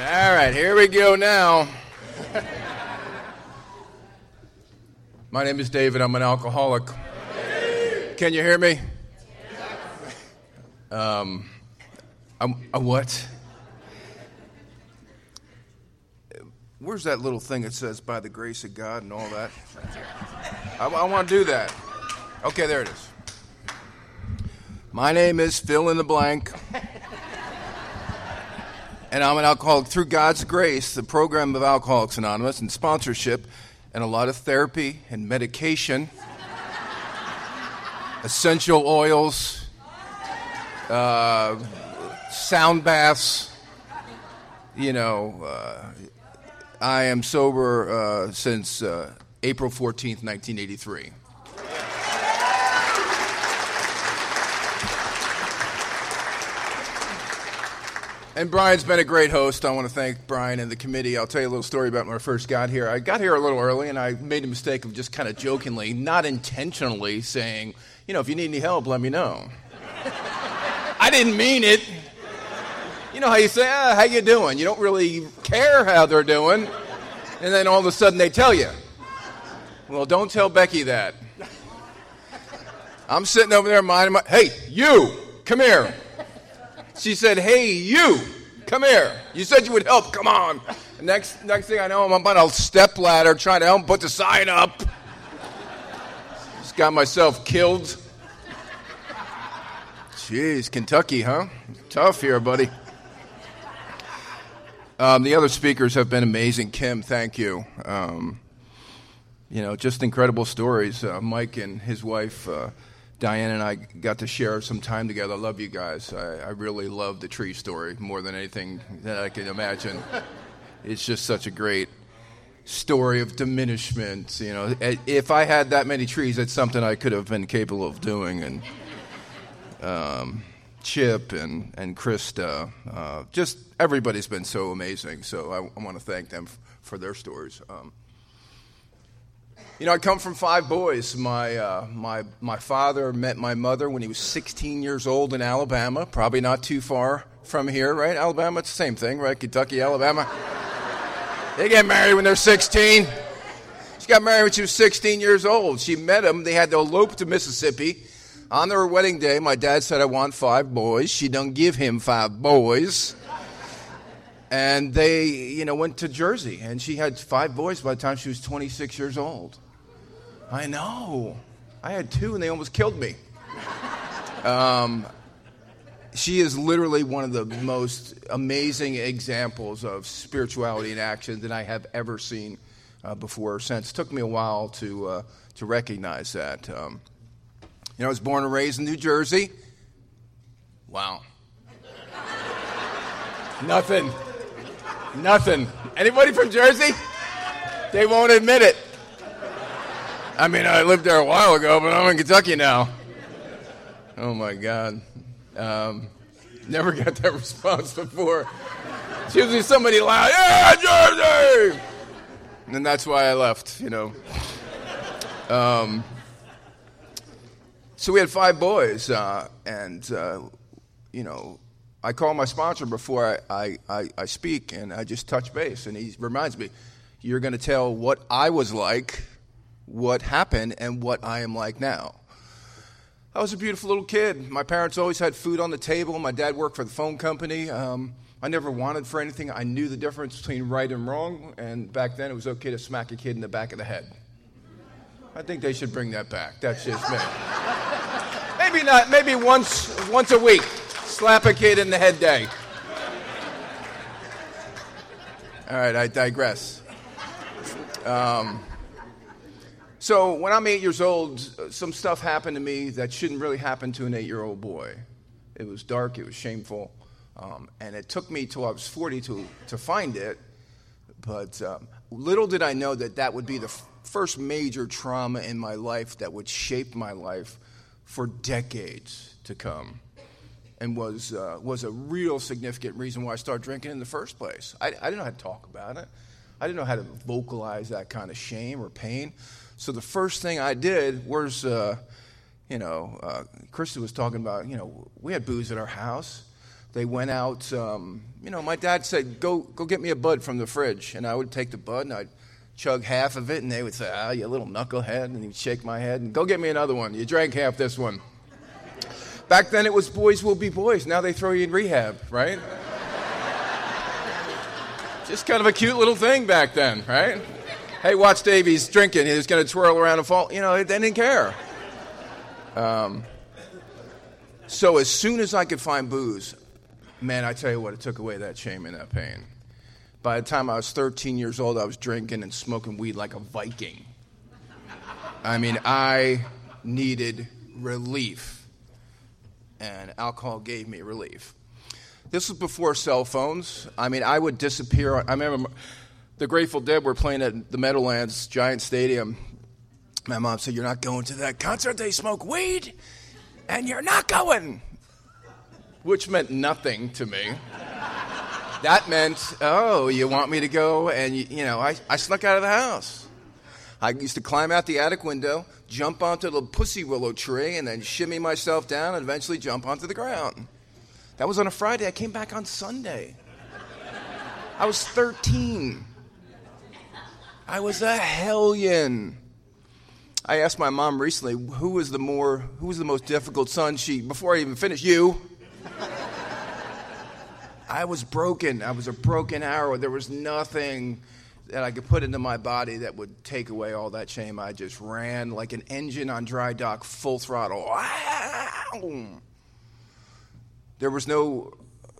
All right, here we go now. My name is David. I'm an alcoholic. Can you hear me? Um, I'm, a what? Where's that little thing that says "by the grace of God" and all that? I, I want to do that. Okay, there it is. My name is fill in the blank. And I'm an alcoholic through God's grace, the program of Alcoholics Anonymous, and sponsorship, and a lot of therapy and medication, essential oils, uh, sound baths. You know, uh, I am sober uh, since uh, April 14th, 1983. And Brian's been a great host. I want to thank Brian and the committee. I'll tell you a little story about when I first got here. I got here a little early, and I made a mistake of just kind of jokingly, not intentionally, saying, you know, if you need any help, let me know. I didn't mean it. You know how you say, ah, how you doing? You don't really care how they're doing. And then all of a sudden they tell you. Well, don't tell Becky that. I'm sitting over there minding my, hey, you, come here. She said, "Hey, you, come here. You said you would help. Come on." Next, next thing I know, I'm on a step ladder trying to help put the sign up. Just got myself killed. Jeez, Kentucky, huh? Tough here, buddy. Um, the other speakers have been amazing. Kim, thank you. Um, you know, just incredible stories. Uh, Mike and his wife. Uh, Diane and I got to share some time together. I love you guys. I, I really love the tree story more than anything that I can imagine. it's just such a great story of diminishment. You know, if I had that many trees, it's something I could have been capable of doing. And um, Chip and and Krista, uh, just everybody's been so amazing. So I, I want to thank them f- for their stories. Um, you know, I come from five boys. My, uh, my, my father met my mother when he was 16 years old in Alabama, probably not too far from here, right? Alabama, it's the same thing, right? Kentucky, Alabama. they get married when they're 16. She got married when she was 16 years old. She met him. They had to elope to Mississippi. On their wedding day, my dad said, I want five boys. She don't give him five boys. And they, you know, went to Jersey, and she had five boys by the time she was 26 years old. I know. I had two and they almost killed me. Um, she is literally one of the most amazing examples of spirituality in action that I have ever seen uh, before or since. It took me a while to, uh, to recognize that. Um, you know, I was born and raised in New Jersey. Wow. Nothing. Nothing. Anybody from Jersey? They won't admit it. I mean, I lived there a while ago, but I'm in Kentucky now. Oh my God. Um, never got that response before. It's usually somebody loud, yeah, Jersey! And that's why I left, you know. Um, so we had five boys, uh, and, uh, you know, I call my sponsor before I, I, I, speak, and I just touch base, and he reminds me, you're going to tell what I was like what happened and what I am like now. I was a beautiful little kid. My parents always had food on the table. My dad worked for the phone company. Um, I never wanted for anything. I knew the difference between right and wrong, and back then it was okay to smack a kid in the back of the head. I think they should bring that back. That's just me. maybe not. Maybe once once a week, slap a kid in the head day. All right, I digress. Um, so when I'm eight years old, some stuff happened to me that shouldn't really happen to an eight year old boy. It was dark, it was shameful, um, and it took me till I was 40 to, to find it. But um, little did I know that that would be the f- first major trauma in my life that would shape my life for decades to come and was, uh, was a real significant reason why I started drinking in the first place. I, I didn't know how to talk about it. I didn't know how to vocalize that kind of shame or pain. So the first thing I did was, uh, you know, uh, Krista was talking about, you know, we had booze at our house. they went out. Um, you know, my dad said, "Go, go get me a bud from the fridge," and I would take the bud and I'd chug half of it, and they would say, "Ah, you little knucklehead," and he'd shake my head and go get me another one. You drank half this one. Back then, it was boys will be boys. Now they throw you in rehab, right? Just kind of a cute little thing back then, right? Hey, watch Davies drinking. He's going to twirl around and fall. You know, they didn't care. Um, so as soon as I could find booze, man, I tell you what, it took away that shame and that pain. By the time I was 13 years old, I was drinking and smoking weed like a Viking. I mean, I needed relief, and alcohol gave me relief. This was before cell phones. I mean, I would disappear. I remember the Grateful Dead were playing at the Meadowlands Giant Stadium. My mom said, You're not going to that concert. They smoke weed, and you're not going. Which meant nothing to me. That meant, oh, you want me to go? And, you, you know, I, I snuck out of the house. I used to climb out the attic window, jump onto the pussy willow tree, and then shimmy myself down and eventually jump onto the ground. That was on a Friday. I came back on Sunday. I was 13. I was a hellion. I asked my mom recently who was the more who was the most difficult son she before I even finished you. I was broken. I was a broken arrow. There was nothing that I could put into my body that would take away all that shame. I just ran like an engine on dry dock, full throttle. There was no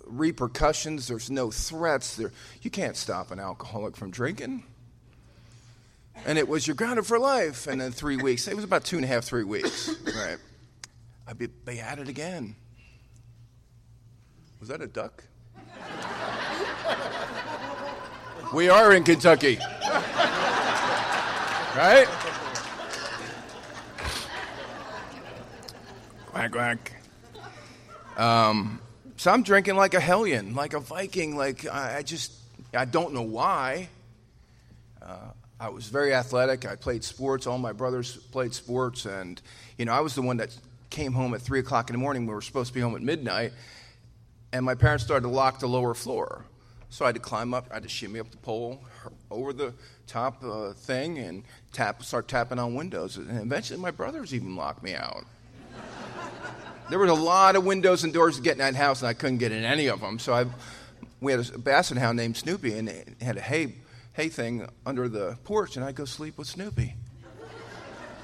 repercussions, there's no threats. There, you can't stop an alcoholic from drinking. And it was you're grounded for life. And then three weeks, it was about two and a half, three weeks. Right. I'd be, be at it again. Was that a duck? we are in Kentucky. right? Quack, quack. Um, so I'm drinking like a hellion, like a Viking. Like I, I just, I don't know why. Uh, I was very athletic. I played sports. All my brothers played sports, and you know, I was the one that came home at three o'clock in the morning. We were supposed to be home at midnight, and my parents started to lock the lower floor. So I had to climb up. I had to shimmy up the pole over the top uh, thing and tap, start tapping on windows. And eventually, my brothers even locked me out. There was a lot of windows and doors to get in that house, and I couldn't get in any of them. So I, we had a basset hound named Snoopy, and it had a hay, hay thing under the porch, and I'd go sleep with Snoopy.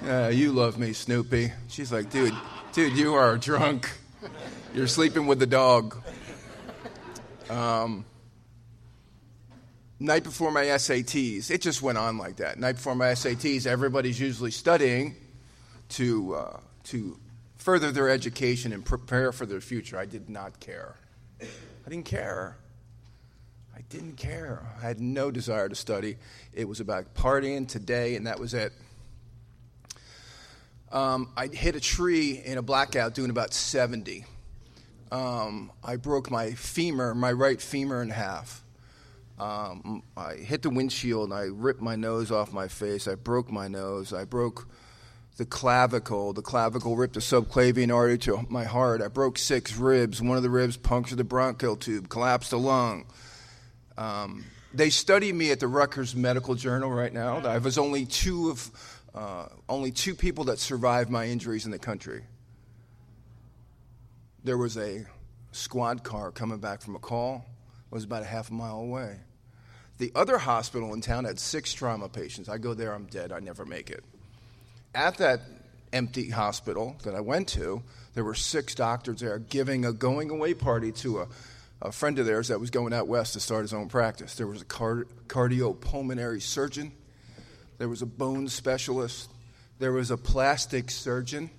Yeah, you love me, Snoopy. She's like, dude, dude, you are drunk. You're sleeping with the dog. Um, night before my SATs, it just went on like that. Night before my SATs, everybody's usually studying to, uh, to further their education and prepare for their future. I did not care. I didn't care. I didn't care. I had no desire to study. It was about partying today, and that was it. Um, I hit a tree in a blackout doing about 70. Um, I broke my femur, my right femur, in half. Um, I hit the windshield I ripped my nose off my face. I broke my nose. I broke the clavicle. The clavicle ripped the subclavian artery to my heart. I broke six ribs. One of the ribs punctured the bronchial tube, collapsed the lung. Um, they study me at the Rutgers Medical Journal right now. I was only two of uh, only two people that survived my injuries in the country. There was a squad car coming back from a call. It was about a half a mile away. The other hospital in town had six trauma patients. I go there, I'm dead. I never make it at that empty hospital that I went to, there were six doctors there giving a going away party to a, a friend of theirs that was going out west to start his own practice. There was a card- cardiopulmonary surgeon, there was a bone specialist, there was a plastic surgeon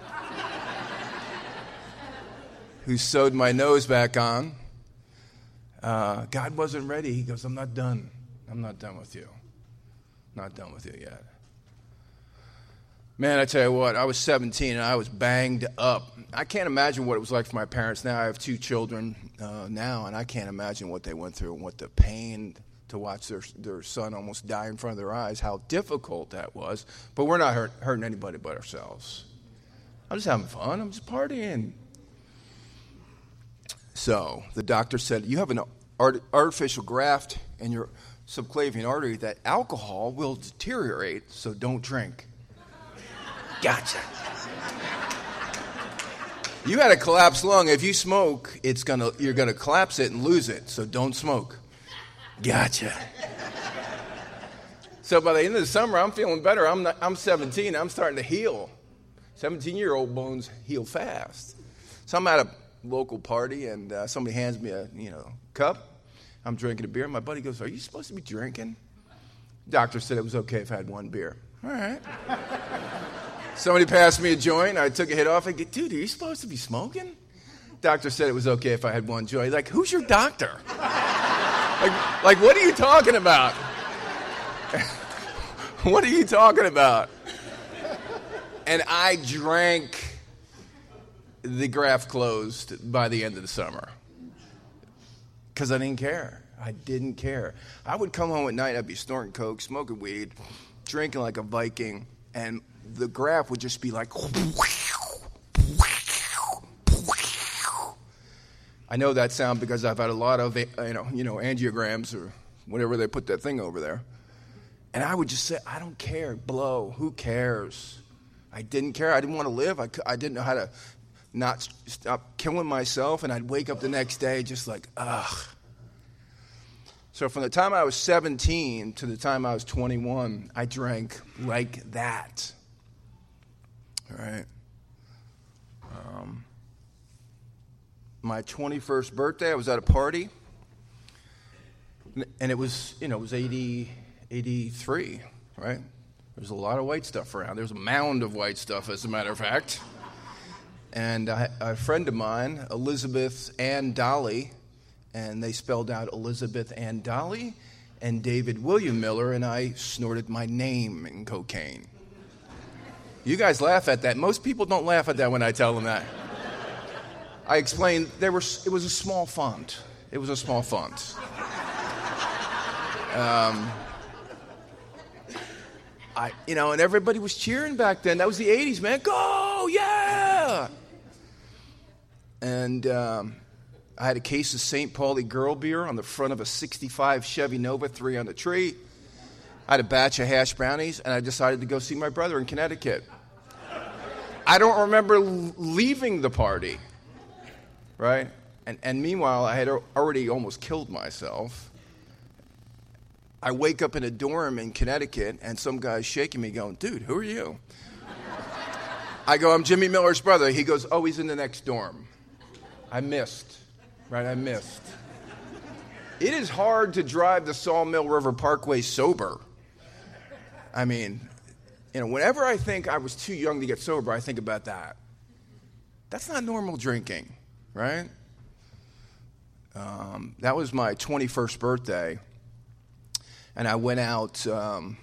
who sewed my nose back on. Uh, God wasn't ready. He goes, I'm not done. I'm not done with you. Not done with you yet. Man, I tell you what, I was 17 and I was banged up. I can't imagine what it was like for my parents now. I have two children uh, now, and I can't imagine what they went through and what the pain to watch their, their son almost die in front of their eyes, how difficult that was. But we're not hurt, hurting anybody but ourselves. I'm just having fun, I'm just partying. So the doctor said, You have an art- artificial graft in your subclavian artery that alcohol will deteriorate, so don't drink. Gotcha. You had a collapsed lung. If you smoke, it's gonna, you're going to collapse it and lose it, so don't smoke. Gotcha. So by the end of the summer, I'm feeling better. I'm, not, I'm 17. I'm starting to heal. 17 year old bones heal fast. So I'm at a local party, and uh, somebody hands me a you know cup. I'm drinking a beer. My buddy goes, "Are you supposed to be drinking?" Doctor said it was okay if I had one beer. All right. Somebody passed me a joint. I took a hit off. I get, dude, are you supposed to be smoking? Doctor said it was okay if I had one joint. Like, who's your doctor? like, like, what are you talking about? what are you talking about? And I drank the graft closed by the end of the summer because I didn't care. I didn't care. I would come home at night, I'd be snorting coke, smoking weed, drinking like a Viking, and the graft would just be like. I know that sound because I've had a lot of you know, you know angiograms or whatever they put that thing over there. And I would just say, I don't care, blow, who cares? I didn't care. I didn't want to live. I, I didn't know how to not stop killing myself. And I'd wake up the next day just like, ugh. So from the time I was 17 to the time I was 21, I drank like that. Right. Um, my 21st birthday, I was at a party, and it was, you know, it was 80, 83, right? There's a lot of white stuff around. There's a mound of white stuff, as a matter of fact. And I, a friend of mine, Elizabeth Ann Dolly, and they spelled out Elizabeth Ann Dolly and David William Miller, and I snorted my name in cocaine. You guys laugh at that. Most people don't laugh at that when I tell them that. I explained there were, it was a small font. It was a small font. Um, I, you know, and everybody was cheering back then. That was the 80s, man. Go, yeah! And um, I had a case of St. Pauli Girl beer on the front of a 65 Chevy Nova, three on the tree. I had a batch of hash brownies, and I decided to go see my brother in Connecticut. I don't remember leaving the party, right? And, and meanwhile, I had already almost killed myself. I wake up in a dorm in Connecticut, and some guy's shaking me, going, Dude, who are you? I go, I'm Jimmy Miller's brother. He goes, Oh, he's in the next dorm. I missed, right? I missed. It is hard to drive the Sawmill River Parkway sober. I mean, you know, whenever I think I was too young to get sober, I think about that. That's not normal drinking, right? Um, that was my 21st birthday. And I went out. Um,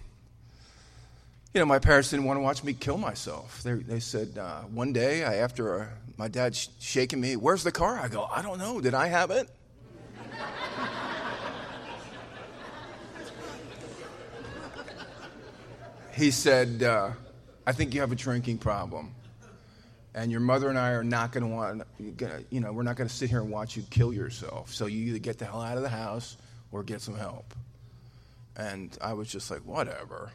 you know, my parents didn't want to watch me kill myself. They, they said, uh, one day, I, after uh, my dad sh- shaking me, Where's the car? I go, I don't know. Did I have it? He said, uh, I think you have a drinking problem. And your mother and I are not going to want, you know, we're not going to sit here and watch you kill yourself. So you either get the hell out of the house or get some help. And I was just like, whatever,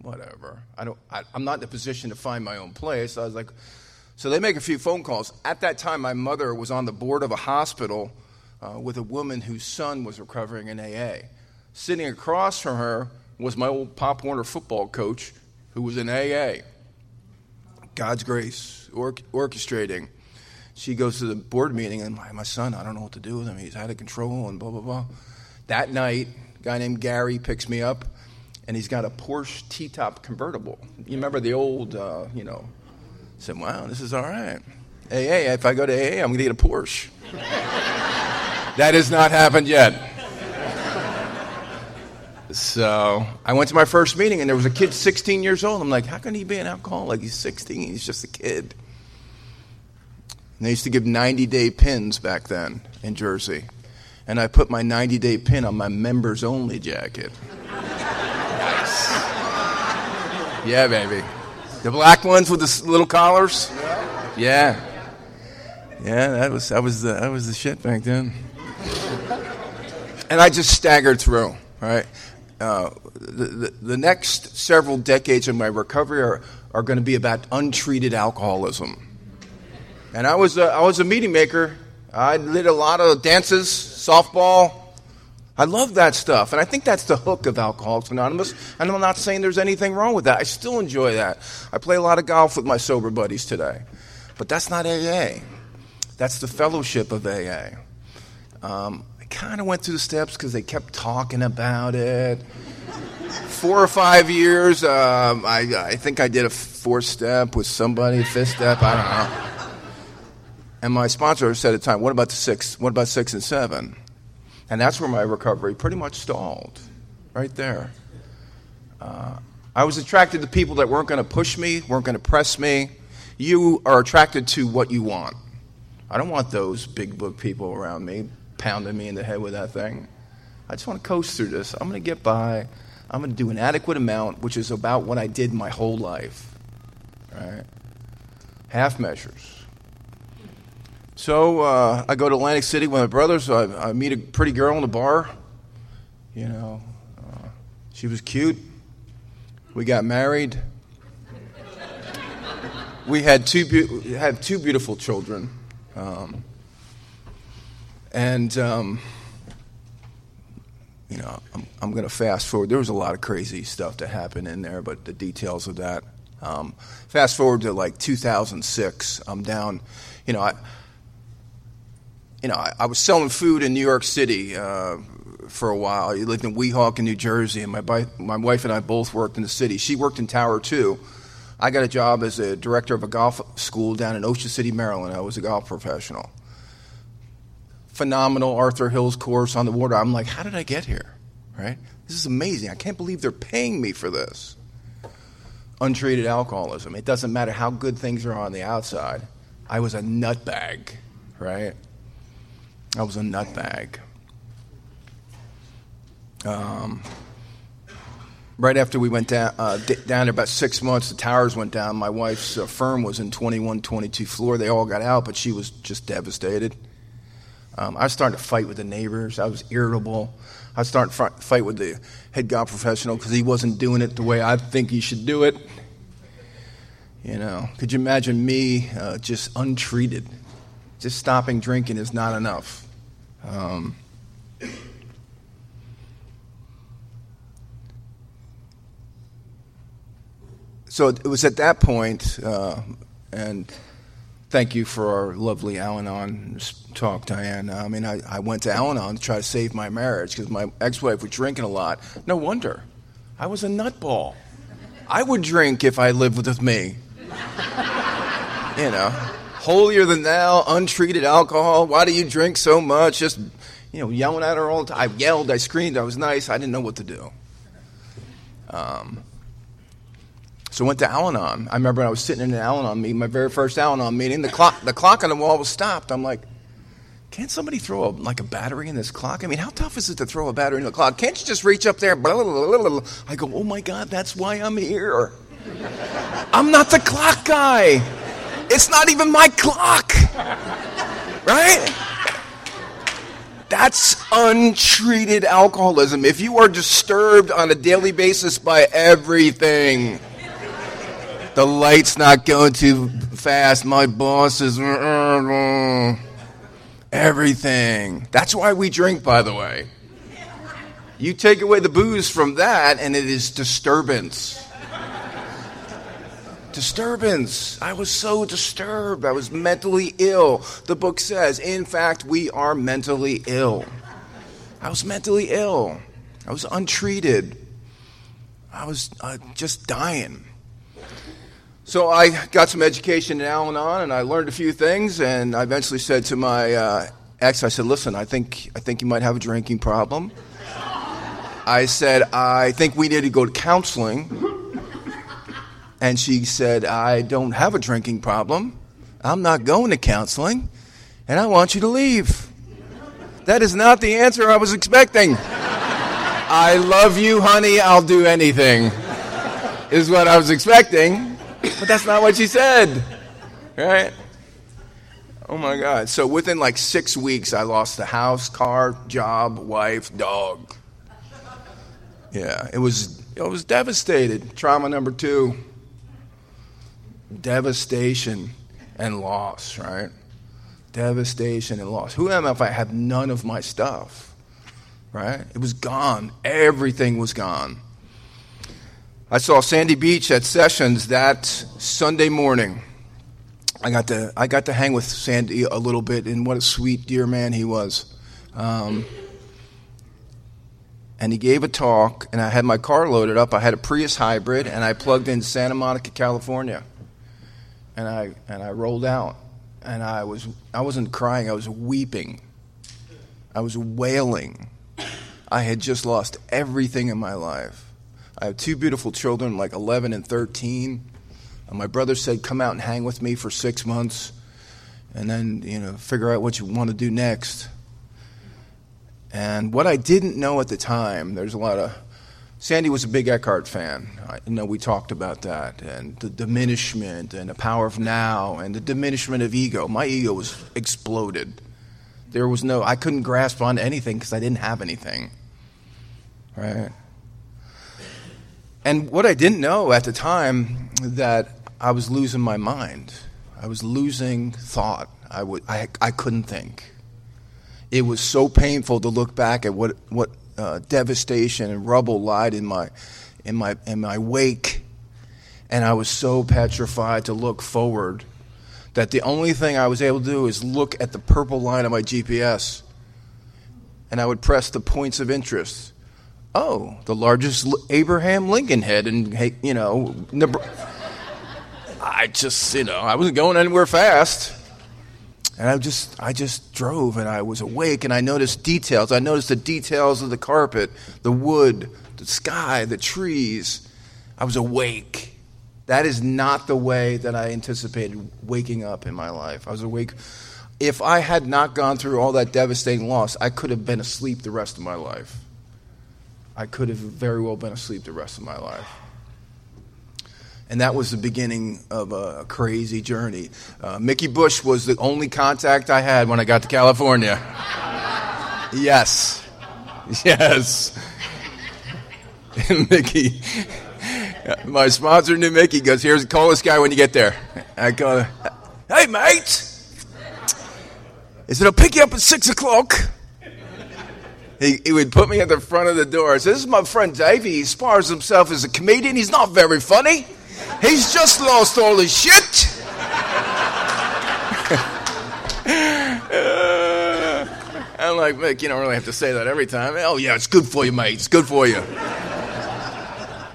whatever. I don't, I, I'm not in a position to find my own place. I was like, so they make a few phone calls. At that time, my mother was on the board of a hospital uh, with a woman whose son was recovering in AA. Sitting across from her was my old Pop Warner football coach who was in AA. God's grace, or- orchestrating. She goes to the board meeting, and my, son, I don't know what to do with him. He's out of control, and blah, blah, blah. That night, a guy named Gary picks me up, and he's got a Porsche T top convertible. You remember the old, uh, you know, I said, wow, this is all right. Hey, if I go to AA, I'm going to get a Porsche. that has not happened yet. So I went to my first meeting, and there was a kid 16 years old. I'm like, how can he be an alcoholic? He's 16. He's just a kid. And they used to give 90 day pins back then in Jersey. And I put my 90 day pin on my members only jacket. nice. Yeah, baby. The black ones with the little collars? Yeah. Yeah, that was that was the that was the shit back then. and I just staggered through. Right, uh, the, the, next several decades of my recovery are are going to be about untreated alcoholism. And I was a, I was a meeting maker. I did a lot of dances, softball. I love that stuff, and I think that's the hook of Alcoholics Anonymous. And I'm not saying there's anything wrong with that. I still enjoy that. I play a lot of golf with my sober buddies today, but that's not AA. That's the fellowship of AA. Um, kind of went through the steps because they kept talking about it. Four or five years, um, I, I think I did a four step with somebody, fifth step, I don't know. And my sponsor said at the time, "What about the six? What about six and seven? And that's where my recovery pretty much stalled, right there. Uh, I was attracted to people that weren't going to push me, weren't going to press me. You are attracted to what you want. I don't want those big book people around me pounding me in the head with that thing. I just want to coast through this. I'm going to get by. I'm going to do an adequate amount, which is about what I did my whole life. Right? Half measures. So uh, I go to Atlantic City with my brothers. So I, I, meet a pretty girl in the bar. You know, uh, she was cute. We got married. we had two be- two beautiful children, um, and um, you know, I'm, I'm going to fast forward. There was a lot of crazy stuff that happened in there, but the details of that. Um, fast forward to like 2006. I'm down. You know, I you know, I, I, was selling food in New York City uh, for a while. I lived in Weehawken, New Jersey, and my, my wife and I both worked in the city. She worked in Tower 2. I got a job as a director of a golf school down in Ocean City, Maryland. I was a golf professional. Phenomenal Arthur Hills course on the water. I'm like, how did I get here? Right? This is amazing. I can't believe they're paying me for this. Untreated alcoholism. It doesn't matter how good things are on the outside. I was a nutbag, right? I was a nutbag. Um, right after we went down, uh, d- down about six months, the towers went down. My wife's uh, firm was in 21, 22 floor. They all got out, but she was just devastated. Um, I starting to fight with the neighbors. I was irritable. I starting to fight with the head golf professional because he wasn't doing it the way I think he should do it. You know, could you imagine me uh, just untreated? Just stopping drinking is not enough. Um, so it was at that point, uh, and thank you for our lovely Al Anon talk, Diane. I mean, I, I went to Al Anon to try to save my marriage because my ex wife was drinking a lot. No wonder. I was a nutball. I would drink if I lived with me. you know holier than thou, untreated alcohol. Why do you drink so much? Just, you know, yelling at her all the time. I yelled, I screamed, I was nice. I didn't know what to do. Um, so I went to Al Anon. I remember when I was sitting in an Al Anon meeting, my very first Al Anon meeting. The clock, the clock on the wall was stopped. I'm like, can't somebody throw a, like a battery in this clock? I mean, how tough is it to throw a battery in the clock? Can't you just reach up there? Blah, blah, blah, I go, oh my God, that's why I'm here. I'm not the clock guy. It's not even my clock. Right? That's untreated alcoholism. If you are disturbed on a daily basis by everything, the light's not going too fast, my boss is. Uh, uh, uh, everything. That's why we drink, by the way. You take away the booze from that, and it is disturbance disturbance. I was so disturbed. I was mentally ill. The book says, in fact, we are mentally ill. I was mentally ill. I was untreated. I was uh, just dying. So I got some education in Al Anon, and I learned a few things. And I eventually said to my uh, ex, I said, "Listen, I think I think you might have a drinking problem." I said, "I think we need to go to counseling." And she said, I don't have a drinking problem. I'm not going to counseling, and I want you to leave. That is not the answer I was expecting. I love you, honey. I'll do anything, is what I was expecting. But that's not what she said. Right? Oh my God. So within like six weeks, I lost the house, car, job, wife, dog. Yeah, it was, it was devastated. Trauma number two devastation and loss, right? Devastation and loss. Who am I if I have none of my stuff? Right? It was gone. Everything was gone. I saw Sandy Beach at Sessions that Sunday morning. I got to I got to hang with Sandy a little bit, and what a sweet dear man he was. Um, and he gave a talk, and I had my car loaded up. I had a Prius hybrid, and I plugged in Santa Monica, California, and I and I rolled out, and I was I wasn't crying, I was weeping, I was wailing. I had just lost everything in my life. I have two beautiful children, like 11 and 13 and my brother said, Come out and hang with me for six months and then, you know, figure out what you want to do next. And what I didn't know at the time, there's a lot of. Sandy was a big Eckhart fan. I know we talked about that, and the diminishment, and the power of now, and the diminishment of ego. My ego was exploded. There was no, I couldn't grasp on anything because I didn't have anything. Right? And what I didn't know at the time that I was losing my mind. I was losing thought. I, would, I, I couldn't think. It was so painful to look back at what, what uh, devastation and rubble lied in my, in, my, in my wake. And I was so petrified to look forward that the only thing I was able to do is look at the purple line of my GPS. And I would press the points of interest. Oh, the largest Abraham Lincoln head in, you know. I just, you know, I wasn't going anywhere fast. And I just, I just drove and I was awake and I noticed details. I noticed the details of the carpet, the wood, the sky, the trees. I was awake. That is not the way that I anticipated waking up in my life. I was awake. If I had not gone through all that devastating loss, I could have been asleep the rest of my life. I could have very well been asleep the rest of my life. And that was the beginning of a crazy journey. Uh, Mickey Bush was the only contact I had when I got to California. yes. Yes. Mickey, my sponsor knew Mickey goes, Here's call this guy when you get there. I go, Hey, mate. Is it I'll pick you up at 6 o'clock. He, he, would put me at the front of the door. He said, This is my friend Davey. He spars himself as a comedian. He's not very funny. He's just lost all his shit. I'm like, Mick, you don't really have to say that every time. Oh, yeah, it's good for you, mate. It's good for you.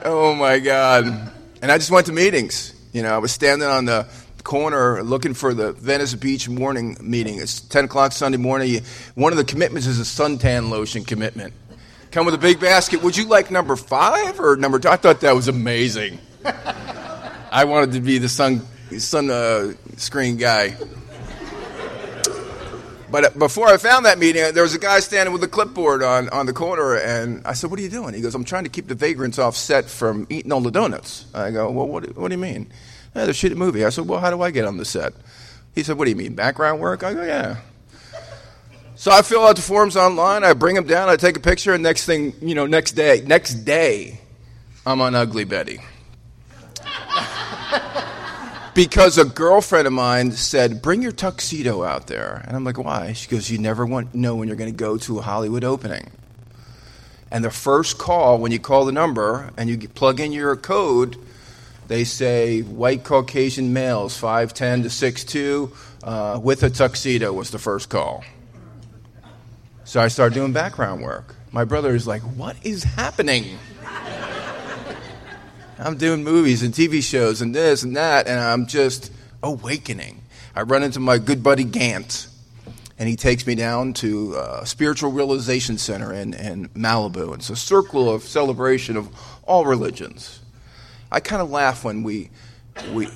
oh, my God. And I just went to meetings. You know, I was standing on the corner looking for the Venice Beach morning meeting. It's 10 o'clock Sunday morning. One of the commitments is a suntan lotion commitment. Come with a big basket. Would you like number five or number two? I thought that was amazing. I wanted to be the sun, sun uh, screen guy. But uh, before I found that meeting, there was a guy standing with a clipboard on, on the corner, and I said, What are you doing? He goes, I'm trying to keep the vagrants off set from eating all the donuts. I go, Well, what, what do you mean? Yeah, they're shooting a movie. I said, Well, how do I get on the set? He said, What do you mean, background work? I go, Yeah. So I fill out the forms online, I bring them down, I take a picture, and next thing, you know, next day, next day, I'm on Ugly Betty because a girlfriend of mine said, "Bring your tuxedo out there," and I'm like, "Why?" She goes, "You never want know when you're going to go to a Hollywood opening." And the first call, when you call the number and you plug in your code, they say white Caucasian males, 5'10 to 6'2, uh, with a tuxedo was the first call. So I started doing background work. My brother is like, What is happening? I'm doing movies and TV shows and this and that, and I'm just awakening. I run into my good buddy Gant, and he takes me down to a Spiritual Realization Center in, in Malibu. It's a circle of celebration of all religions. I kind of laugh when we, we,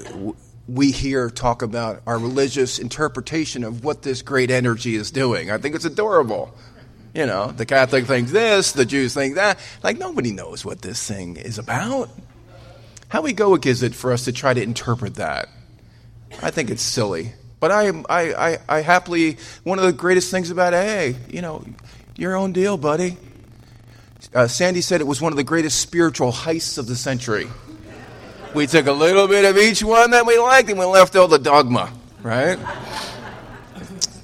we hear talk about our religious interpretation of what this great energy is doing. I think it's adorable. You know, the Catholic thinks this, the Jews think that. Like, nobody knows what this thing is about. How egoic is it for us to try to interpret that? I think it's silly. But I, I, I, I happily, one of the greatest things about AA, you know, your own deal, buddy. Uh, Sandy said it was one of the greatest spiritual heists of the century. We took a little bit of each one that we liked and we left all the dogma, right?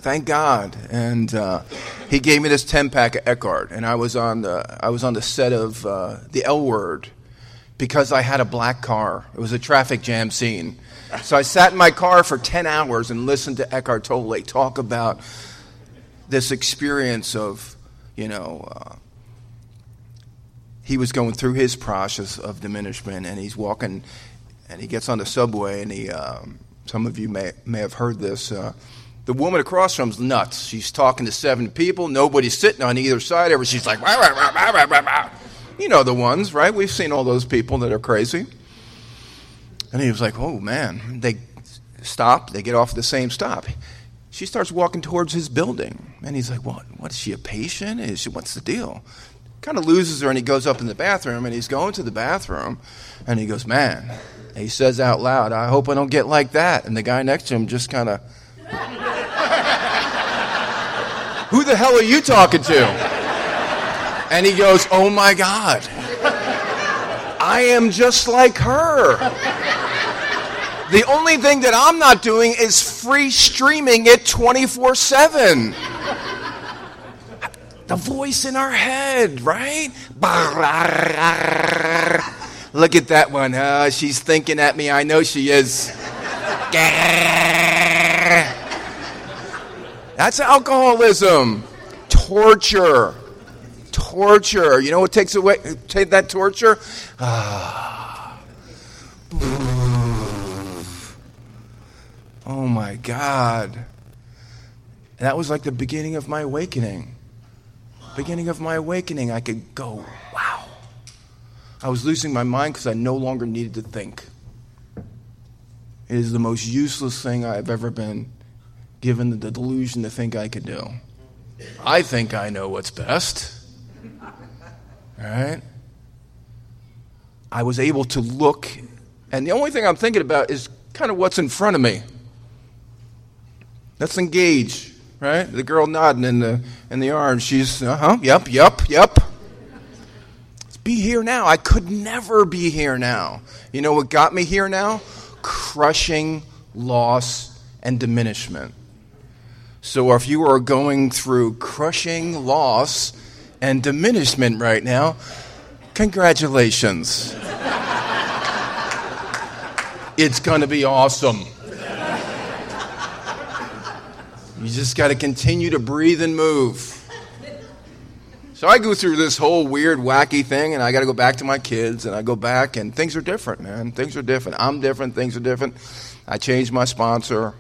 Thank God. And uh, he gave me this 10 pack of Eckhart, and I was on the, I was on the set of uh, The L Word because I had a black car. It was a traffic jam scene. So I sat in my car for 10 hours and listened to Eckhart Tolle talk about this experience of, you know, uh, he was going through his process of diminishment and he's walking and he gets on the subway and he, um, some of you may, may have heard this. Uh, the woman across from him's nuts. She's talking to seven people. Nobody's sitting on either side of her. She's like, you know the ones, right? We've seen all those people that are crazy. And he was like, oh man. They stop, they get off the same stop. She starts walking towards his building. And he's like, what? What is she, a patient? Is she, what's the deal? Kind of loses her and he goes up in the bathroom and he's going to the bathroom and he goes, man. he says out loud, I hope I don't get like that. And the guy next to him just kind of, who the hell are you talking to? And he goes, oh my God. I am just like her. The only thing that I'm not doing is free streaming it 24 7. The voice in our head, right? Look at that one. She's thinking at me. I know she is. That's alcoholism. Torture torture. You know what takes away take that torture? Oh my God. That was like the beginning of my awakening. Beginning of my awakening, I could go, wow. I was losing my mind because I no longer needed to think. It is the most useless thing I've ever been given the delusion to think I could do. I think I know what's best. All right? I was able to look, and the only thing I'm thinking about is kind of what's in front of me. Let's engage, right? The girl nodding in the in the arms. She's, uh huh, yep, yep, yep. Be here now. I could never be here now. You know what got me here now? Crushing loss and diminishment. So if you are going through crushing loss and diminishment right now, congratulations. it's going to be awesome. You just got to continue to breathe and move. So I go through this whole weird, wacky thing, and I got to go back to my kids, and I go back, and things are different, man. Things are different. I'm different. Things are different. I changed my sponsor.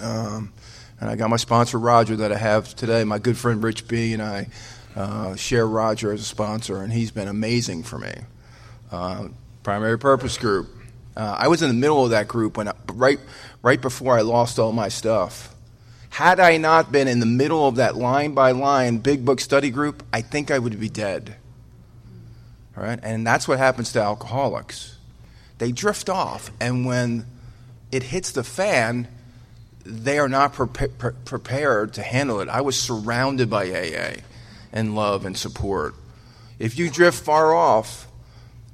Um, and I got my sponsor, Roger, that I have today. My good friend Rich B. and I uh, share Roger as a sponsor, and he's been amazing for me. Uh, primary Purpose Group. Uh, I was in the middle of that group when I, right right before I lost all my stuff. Had I not been in the middle of that line by line big book study group, I think I would be dead. All right, and that's what happens to alcoholics. They drift off, and when it hits the fan, they are not pre- pre- prepared to handle it. I was surrounded by AA and love and support. If you drift far off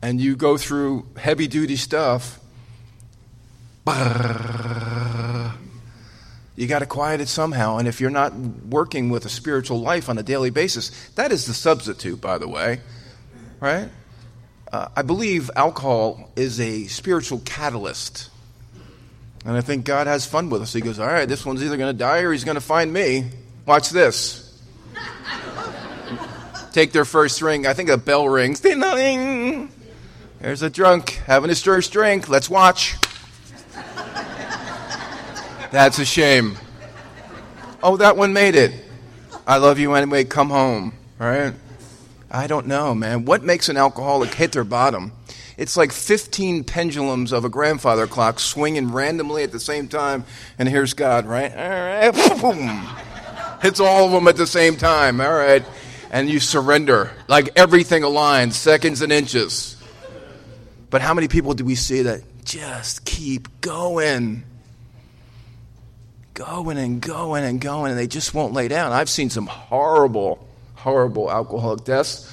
and you go through heavy duty stuff, you got to quiet it somehow. And if you're not working with a spiritual life on a daily basis, that is the substitute, by the way, right? Uh, I believe alcohol is a spiritual catalyst. And I think God has fun with us. He goes, All right, this one's either going to die or he's going to find me. Watch this take their first ring. I think a bell rings. Ding, ding. There's a drunk having his first drink. Let's watch. That's a shame. Oh, that one made it. I love you anyway. Come home. All right? I don't know, man. What makes an alcoholic hit their bottom? It's like 15 pendulums of a grandfather clock swinging randomly at the same time, and here's God, right? All right, boom. Hits all of them at the same time. All right and you surrender. Like everything aligns, seconds and inches. But how many people do we see that just keep going? Going and going and going, and they just won't lay down. I've seen some horrible, horrible alcoholic deaths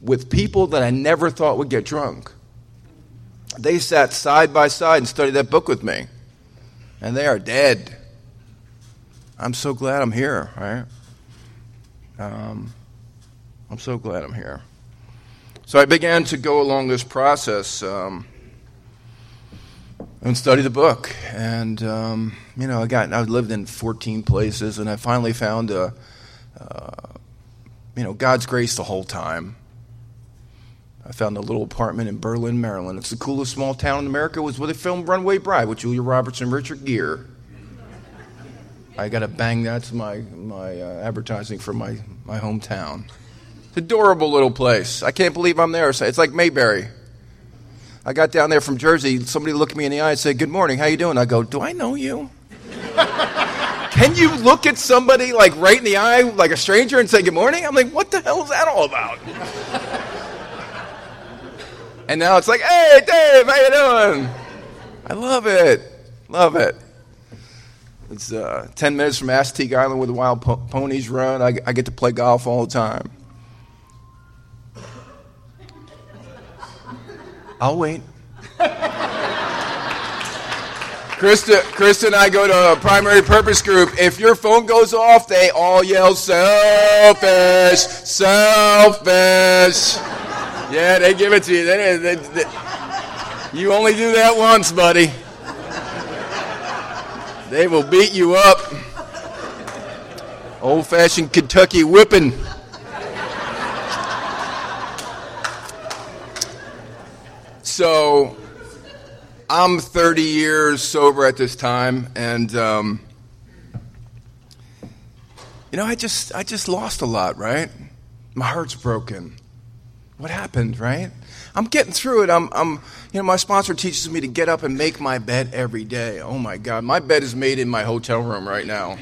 with people that I never thought would get drunk. They sat side by side and studied that book with me, and they are dead. I'm so glad I'm here, right? Um, I'm so glad I'm here. So I began to go along this process um, and study the book. And, um, you know, I, got, I lived in 14 places, and I finally found, a, uh, you know, God's grace the whole time. I found a little apartment in Berlin, Maryland. It's the coolest small town in America. It was where they filmed Runaway Bride with Julia Roberts and Richard Gere. I got to bang that's my, my uh, advertising for my, my hometown. It's adorable little place. I can't believe I'm there. It's like Mayberry. I got down there from Jersey. Somebody looked me in the eye and said, "Good morning. How you doing?" I go, "Do I know you?" Can you look at somebody like right in the eye, like a stranger, and say good morning? I'm like, what the hell is that all about? and now it's like, hey, Dave, how you doing? I love it, love it. It's uh, 10 minutes from Assateague Island where the wild po- ponies run. I, I get to play golf all the time. I'll wait. Krista, Krista and I go to a primary purpose group. If your phone goes off, they all yell selfish, selfish. Yeah, they give it to you. They, they, they, you only do that once, buddy. They will beat you up. Old fashioned Kentucky whipping. So, I'm 30 years sober at this time, and um, you know, I just I just lost a lot, right? My heart's broken. What happened, right? I'm getting through it. I'm, I'm, you know, my sponsor teaches me to get up and make my bed every day. Oh my God, my bed is made in my hotel room right now.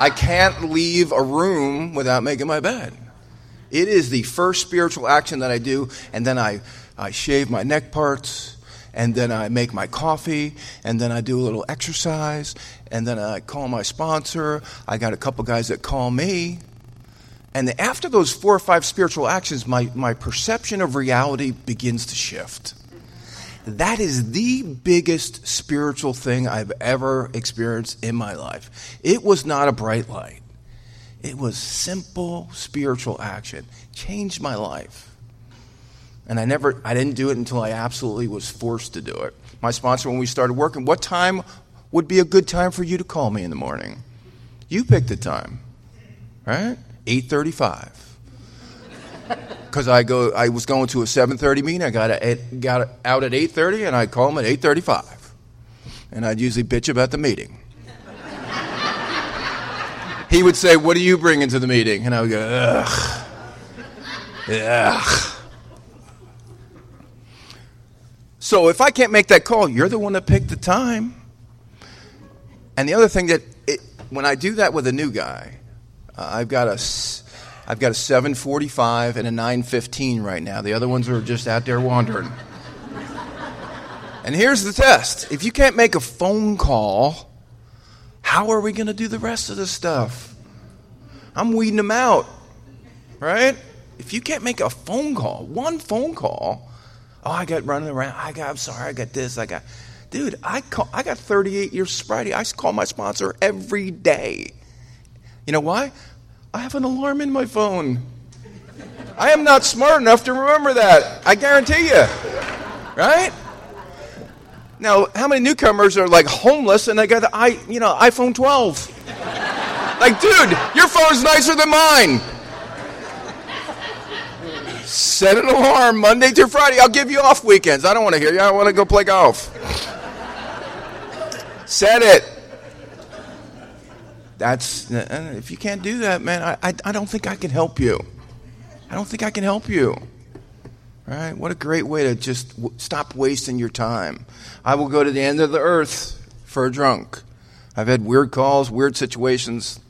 I can't leave a room without making my bed. It is the first spiritual action that I do, and then I, I shave my neck parts, and then I make my coffee, and then I do a little exercise, and then I call my sponsor. I got a couple guys that call me. And after those four or five spiritual actions, my, my perception of reality begins to shift. That is the biggest spiritual thing I've ever experienced in my life. It was not a bright light. It was simple spiritual action. Changed my life. And I never I didn't do it until I absolutely was forced to do it. My sponsor when we started working, what time would be a good time for you to call me in the morning? You pick the time. Right? 8:35. Cuz I go I was going to a 7:30 meeting. I got a, got out at 8:30 and I call him at 8:35. And I'd usually bitch about the meeting. he would say, "What are you bringing to the meeting?" And I would go, "Ugh." Ugh. So if I can't make that call, you're the one that picked the time. And the other thing that it, when I do that with a new guy, uh, I've got a I've got a 745 and a 915 right now. The other ones are just out there wandering. and here's the test. If you can't make a phone call, how are we going to do the rest of the stuff? I'm weeding them out. Right? If you can't make a phone call, one phone call, oh, I got running around. I got I'm sorry, I got this, I got Dude, I call, I got 38 years sobriety. I call my sponsor every day. You know why? I have an alarm in my phone. I am not smart enough to remember that. I guarantee you. Right? Now, how many newcomers are like homeless and they got the i you know iPhone 12? like, dude, your phone's nicer than mine. Set an alarm Monday through Friday. I'll give you off weekends. I don't want to hear you. I want to go play golf. Set it. That's uh, if you can't do that, man. I, I, I don't think I can help you. I don't think I can help you. Right? What a great way to just w- stop wasting your time. I will go to the end of the earth for a drunk. I've had weird calls, weird situations,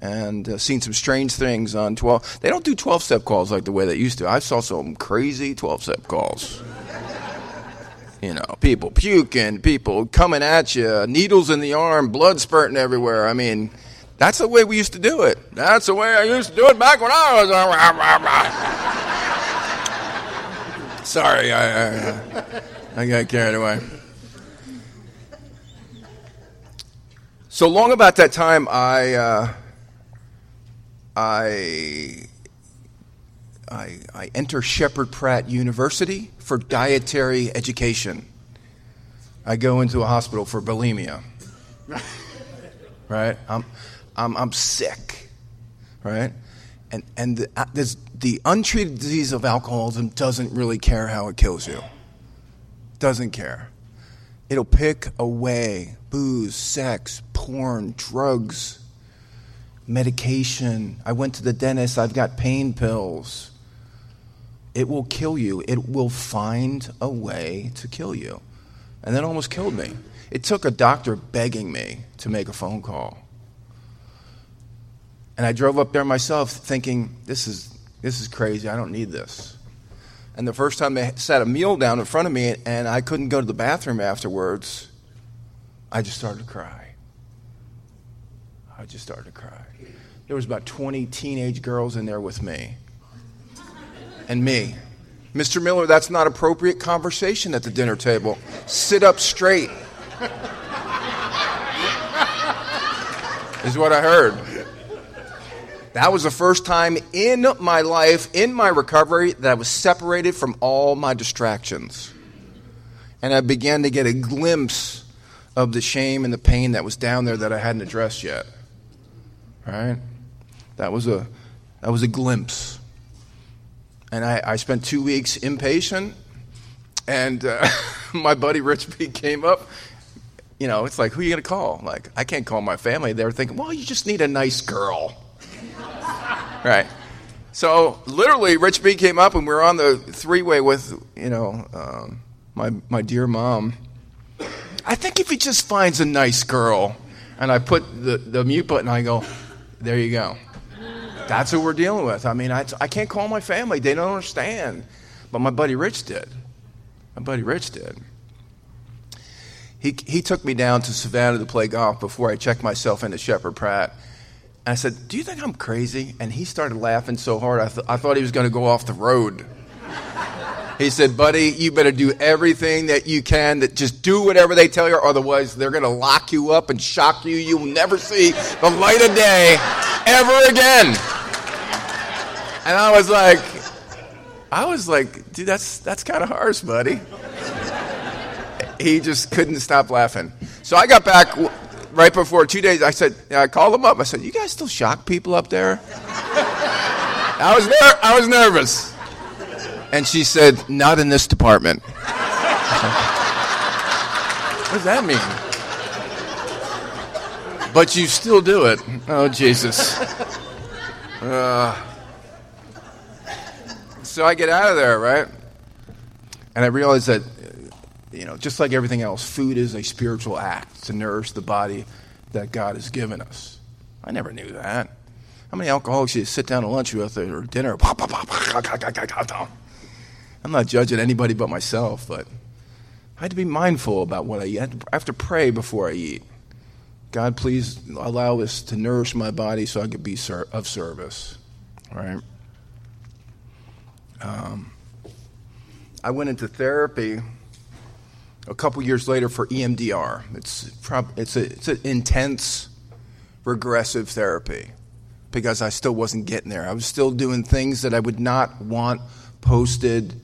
and uh, seen some strange things on 12. They don't do 12 step calls like the way they used to. I saw some crazy 12 step calls. You know, people puking, people coming at you, needles in the arm, blood spurting everywhere. I mean, that's the way we used to do it. That's the way I used to do it back when I was. Sorry, I, I, I got carried away. So long about that time, I, uh, I, I, I enter Sheppard Pratt University for dietary education. I go into a hospital for bulimia. right? I'm, I'm, I'm sick. Right? And, and the, uh, the untreated disease of alcoholism doesn't really care how it kills you. Doesn't care. It'll pick away booze, sex, porn, drugs, medication. I went to the dentist, I've got pain pills. It will kill you. It will find a way to kill you. And that almost killed me. It took a doctor begging me to make a phone call. And I drove up there myself thinking, this is, this is crazy. I don't need this. And the first time they set a meal down in front of me and I couldn't go to the bathroom afterwards, I just started to cry. I just started to cry. There was about 20 teenage girls in there with me. And me. Mr. Miller, that's not appropriate conversation at the dinner table. Sit up straight. is what I heard. That was the first time in my life, in my recovery, that I was separated from all my distractions. And I began to get a glimpse of the shame and the pain that was down there that I hadn't addressed yet. Right? That was a that was a glimpse. And I, I spent two weeks inpatient, and uh, my buddy Rich B came up. You know, it's like, who are you going to call? Like, I can't call my family. They were thinking, well, you just need a nice girl. right. So literally, Rich B came up, and we were on the three way with, you know, um, my, my dear mom. I think if he just finds a nice girl, and I put the, the mute button, I go, there you go. That's what we're dealing with. I mean, I, I can't call my family. They don't understand. But my buddy Rich did. My buddy Rich did. He, he took me down to Savannah to play golf before I checked myself into Sheppard Pratt. And I said, Do you think I'm crazy? And he started laughing so hard, I, th- I thought he was going to go off the road. He said, buddy, you better do everything that you can. That just do whatever they tell you, otherwise they're going to lock you up and shock you. You'll never see the light of day ever again. And I was like, I was like, dude, that's that's kind of harsh, buddy. He just couldn't stop laughing. So I got back right before two days. I said, I called him up. I said, you guys still shock people up there? I was ner- I was nervous. And she said, Not in this department. what does that mean? But you still do it. Oh, Jesus. Uh, so I get out of there, right? And I realize that, you know, just like everything else, food is a spiritual act to nourish the body that God has given us. I never knew that. How many alcoholics you sit down to lunch with or dinner? I'm not judging anybody but myself, but I had to be mindful about what I eat. I have to pray before I eat. God, please allow this to nourish my body so I could be of service. Right? Um, I went into therapy a couple years later for EMDR. It's, prob- it's, a, it's an intense, regressive therapy because I still wasn't getting there. I was still doing things that I would not want posted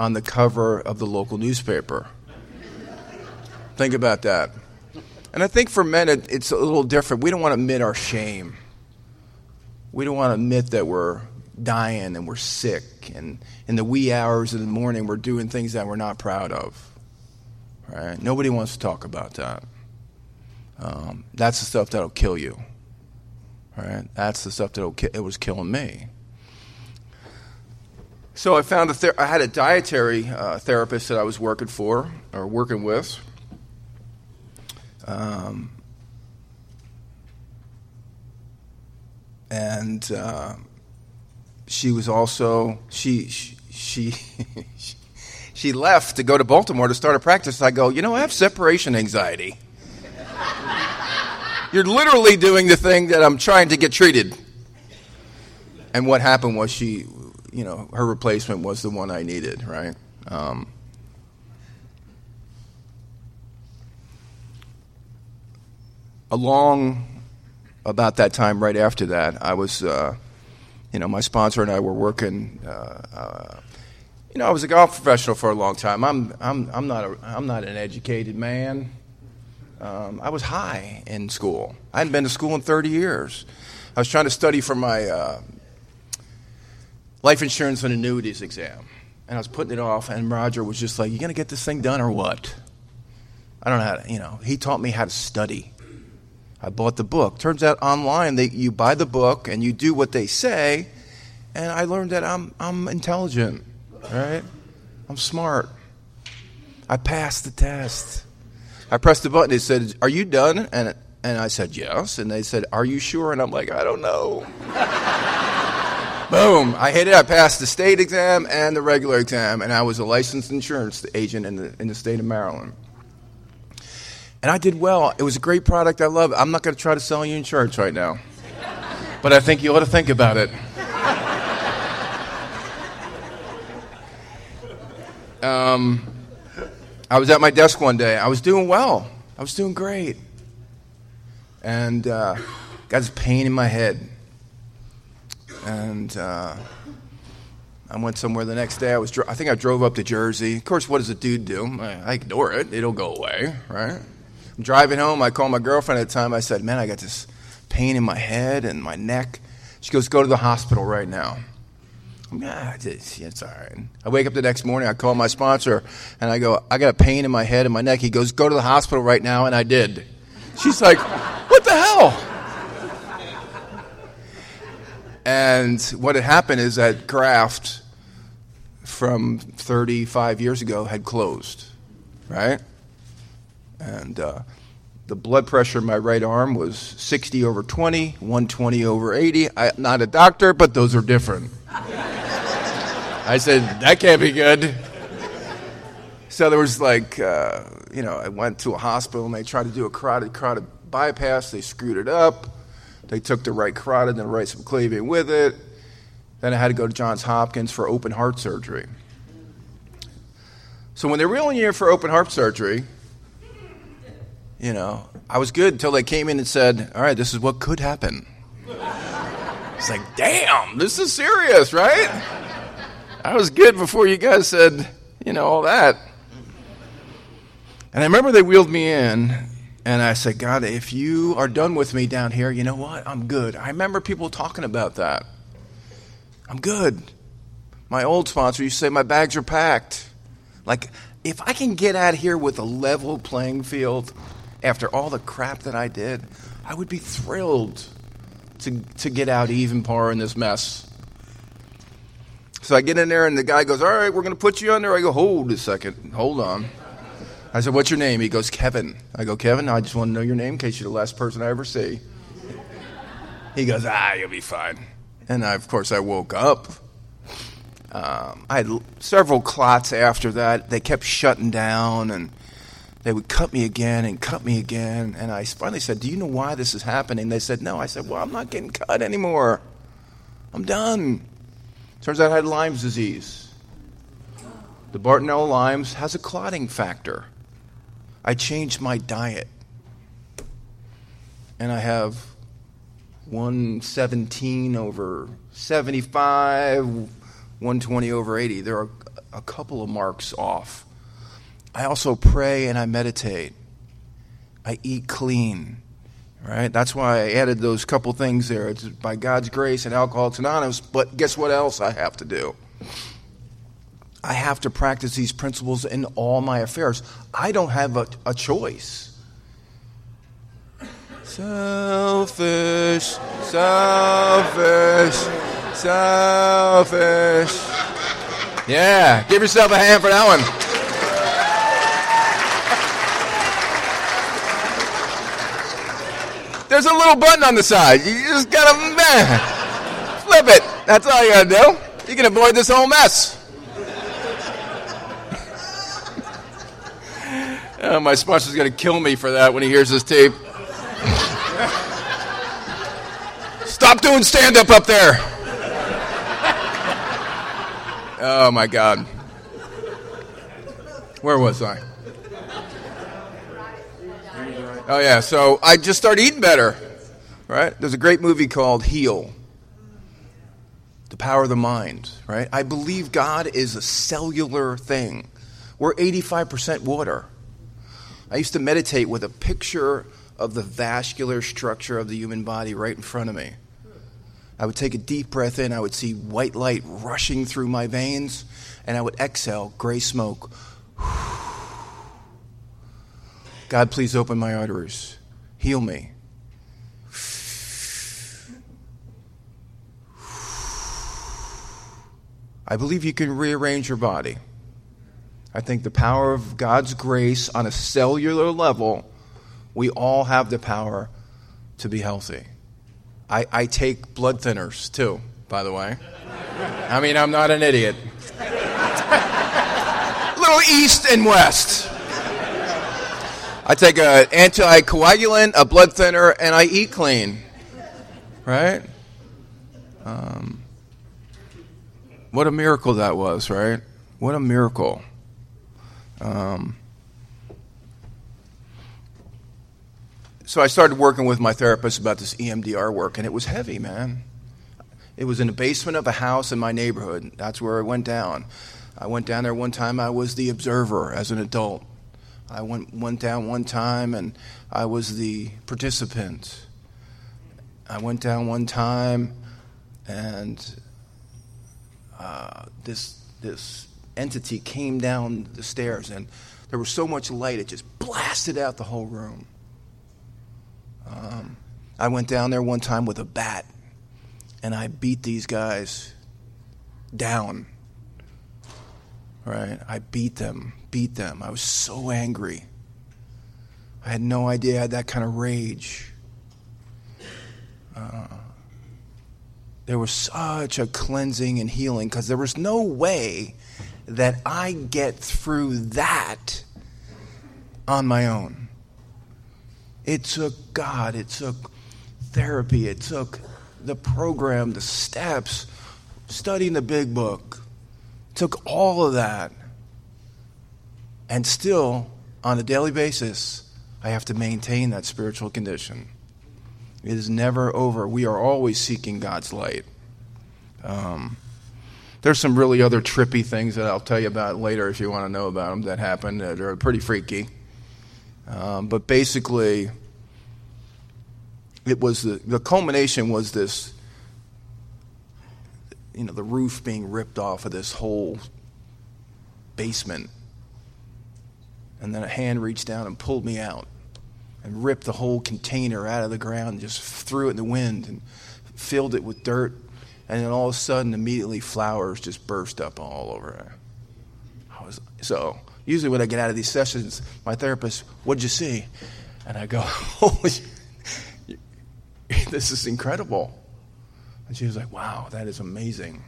on the cover of the local newspaper. think about that. And I think for men, it, it's a little different. We don't want to admit our shame. We don't want to admit that we're dying and we're sick, and in the wee hours of the morning, we're doing things that we're not proud of. Right? Nobody wants to talk about that. Um, that's the stuff that'll kill you. Right? That's the stuff that ki- it was killing me. So I found a ther- I had a dietary uh, therapist that I was working for or working with. Um, and uh, she was also she she she, she left to go to Baltimore to start a practice. I go, you know, I have separation anxiety. You're literally doing the thing that I'm trying to get treated. And what happened was she, you know, her replacement was the one I needed, right? Um, along about that time, right after that, I was, uh, you know, my sponsor and I were working. Uh, uh, you know, I was a golf professional for a long time. I'm, I'm, I'm not, a, I'm not an educated man. Um, I was high in school. I hadn't been to school in 30 years. I was trying to study for my uh, life insurance and annuities exam, and I was putting it off. And Roger was just like, "You gonna get this thing done or what?" I don't know how to, you know. He taught me how to study. I bought the book. Turns out online, they, you buy the book and you do what they say, and I learned that I'm, I'm intelligent, right? I'm smart. I passed the test. I pressed the button. It said, Are you done? And, and I said, Yes. And they said, Are you sure? And I'm like, I don't know. Boom. I hit it. I passed the state exam and the regular exam, and I was a licensed insurance agent in the, in the state of Maryland. And I did well. It was a great product. I love it. I'm not going to try to sell you insurance right now. But I think you ought to think about it. Um, I was at my desk one day. I was doing well. I was doing great. And uh, got this pain in my head. And uh, I went somewhere the next day. I was, I think I drove up to Jersey. Of course, what does a dude do? I, ignore it. It'll go away, right? I'm driving home. I called my girlfriend at the time. I said, "Man, I got this pain in my head and my neck." She goes, "Go to the hospital right now." I'm, ah, it's, it's all right. I wake up the next morning. I call my sponsor and I go, "I got a pain in my head and my neck." He goes, "Go to the hospital right now," and I did. She's like, "What the hell?" And what had happened is that graft from 35 years ago had closed, right? And uh, the blood pressure in my right arm was 60 over 20, 120 over 80. I'm not a doctor, but those are different. I said, that can't be good. So there was like, uh, you know, I went to a hospital and they tried to do a carotid, carotid bypass. They screwed it up. They took the right carotid and the right subclavian with it. Then I had to go to Johns Hopkins for open heart surgery. So when they were wheeling you for open heart surgery, you know, I was good until they came in and said, all right, this is what could happen. It's like, damn, this is serious, right? I was good before you guys said, you know, all that. And I remember they wheeled me in, and I said, God, if you are done with me down here, you know what? I'm good. I remember people talking about that. I'm good. My old sponsor used to say, My bags are packed. Like, if I can get out here with a level playing field, after all the crap that I did, I would be thrilled to, to get out even par in this mess. So I get in there, and the guy goes, All right, we're going to put you under. I go, Hold a second. Hold on. I said, What's your name? He goes, Kevin. I go, Kevin, I just want to know your name in case you're the last person I ever see. He goes, Ah, you'll be fine. And I, of course, I woke up. Um, I had several clots after that. They kept shutting down, and they would cut me again and cut me again. And I finally said, Do you know why this is happening? They said, No. I said, Well, I'm not getting cut anymore. I'm done. Turns out I had Lyme's disease. The Bartonella Lyme's has a clotting factor. I changed my diet. And I have 117 over 75, 120 over 80. There are a couple of marks off. I also pray and I meditate. I eat clean. Right? That's why I added those couple things there. It's by God's grace and Alcoholics Anonymous, but guess what else I have to do? I have to practice these principles in all my affairs. I don't have a, a choice. Selfish, selfish, selfish. Yeah, give yourself a hand for that one. There's a little button on the side. You just gotta man, flip it. That's all you gotta do. You can avoid this whole mess. Oh, my sponsor's going to kill me for that when he hears this tape. Stop doing stand up up there. Oh, my God. Where was I? Oh, yeah. So I just started eating better, right? There's a great movie called Heal The Power of the Mind, right? I believe God is a cellular thing. We're 85% water. I used to meditate with a picture of the vascular structure of the human body right in front of me. I would take a deep breath in, I would see white light rushing through my veins, and I would exhale gray smoke. God, please open my arteries, heal me. I believe you can rearrange your body. I think the power of God's grace on a cellular level, we all have the power to be healthy. I, I take blood thinners too, by the way. I mean, I'm not an idiot. Little east and west. I take an anticoagulant, a blood thinner, and I eat clean. Right? Um, what a miracle that was, right? What a miracle. Um, so I started working with my therapist about this EMDR work, and it was heavy, man. It was in the basement of a house in my neighborhood. That's where it went down. I went down there one time. I was the observer as an adult. I went went down one time, and I was the participant. I went down one time, and uh, this this entity came down the stairs, and there was so much light it just blasted out the whole room. Um, I went down there one time with a bat, and I beat these guys down. Right? I beat them, beat them. I was so angry. I had no idea I had that kind of rage. Uh, there was such a cleansing and healing because there was no way that I get through that on my own. It took God, it took therapy, it took the program, the steps, studying the big book. Took all of that. And still, on a daily basis, I have to maintain that spiritual condition. It is never over. We are always seeking God's light. Um, there's some really other trippy things that I'll tell you about later if you want to know about them that happened that are pretty freaky. Um, but basically, it was the, the culmination was this, you know, the roof being ripped off of this whole basement. And then a hand reached down and pulled me out and ripped the whole container out of the ground and just threw it in the wind and filled it with dirt. And then all of a sudden, immediately, flowers just burst up all over it. I was, so, usually when I get out of these sessions, my therapist, what'd you see? And I go, holy, oh, this is incredible. And she was like, wow, that is amazing.